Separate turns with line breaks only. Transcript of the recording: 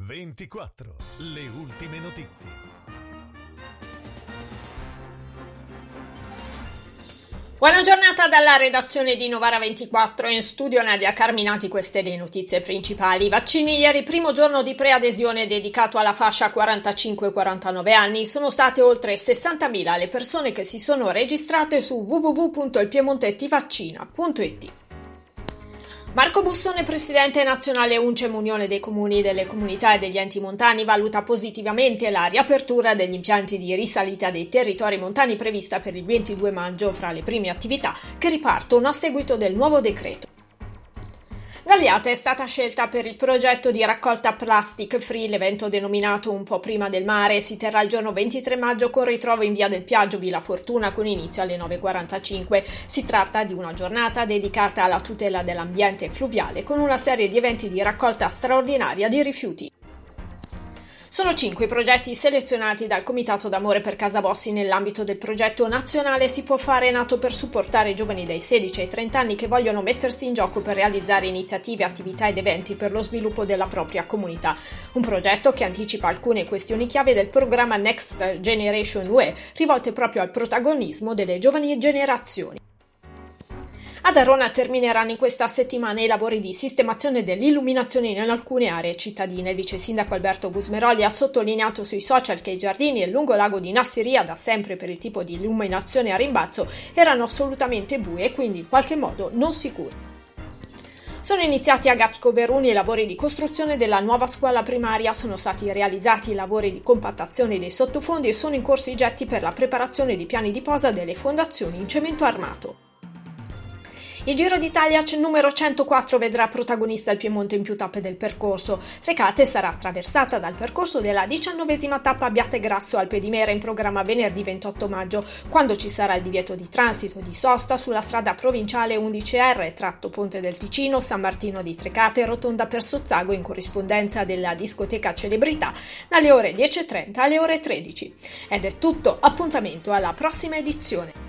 24. Le ultime notizie.
Buona giornata dalla redazione di Novara 24. In studio Nadia Carminati, queste le notizie principali. Vaccini ieri, primo giorno di preadesione dedicato alla fascia 45-49 anni. Sono state oltre 60.000 le persone che si sono registrate su www.ilpiemontetivaccina.it. Marco Bussone, presidente nazionale UNCEM Unione dei Comuni, delle Comunità e degli Enti Montani, valuta positivamente la riapertura degli impianti di risalita dei territori montani prevista per il 22 maggio fra le prime attività che ripartono a seguito del nuovo decreto. Galliate è stata scelta per il progetto di raccolta plastic free, l'evento denominato un po' prima del mare. Si terrà il giorno 23 maggio con ritrovo in via del Piaggio Villa Fortuna con inizio alle 9.45. Si tratta di una giornata dedicata alla tutela dell'ambiente fluviale con una serie di eventi di raccolta straordinaria di rifiuti. Sono cinque i progetti selezionati dal Comitato d'Amore per Casa Bossi nell'ambito del progetto nazionale Si può fare nato per supportare i giovani dai 16 ai 30 anni che vogliono mettersi in gioco per realizzare iniziative, attività ed eventi per lo sviluppo della propria comunità. Un progetto che anticipa alcune questioni chiave del programma Next Generation UE, rivolte proprio al protagonismo delle giovani generazioni. Ad Arona termineranno in questa settimana i lavori di sistemazione dell'illuminazione in alcune aree cittadine. Il vice sindaco Alberto Gusmeroli ha sottolineato sui social che i giardini e il lungolago di Nassiria, da sempre per il tipo di illuminazione a rimbalzo, erano assolutamente bui e quindi in qualche modo non sicuri. Sono iniziati a Gattico Veruni i lavori di costruzione della nuova scuola primaria, sono stati realizzati i lavori di compattazione dei sottofondi e sono in corso i getti per la preparazione di piani di posa delle fondazioni in cemento armato. Il Giro d'Italia numero 104 vedrà protagonista il Piemonte in più tappe del percorso. Trecate sarà attraversata dal percorso della diciannovesima tappa Abbiate Grasso al Pedimera in programma venerdì 28 maggio, quando ci sarà il divieto di transito di sosta sulla strada provinciale 11R, tratto Ponte del Ticino, San Martino di Trecate, rotonda per Sozzago in corrispondenza della discoteca Celebrità, dalle ore 10.30 alle ore 13. Ed è tutto, appuntamento alla prossima edizione.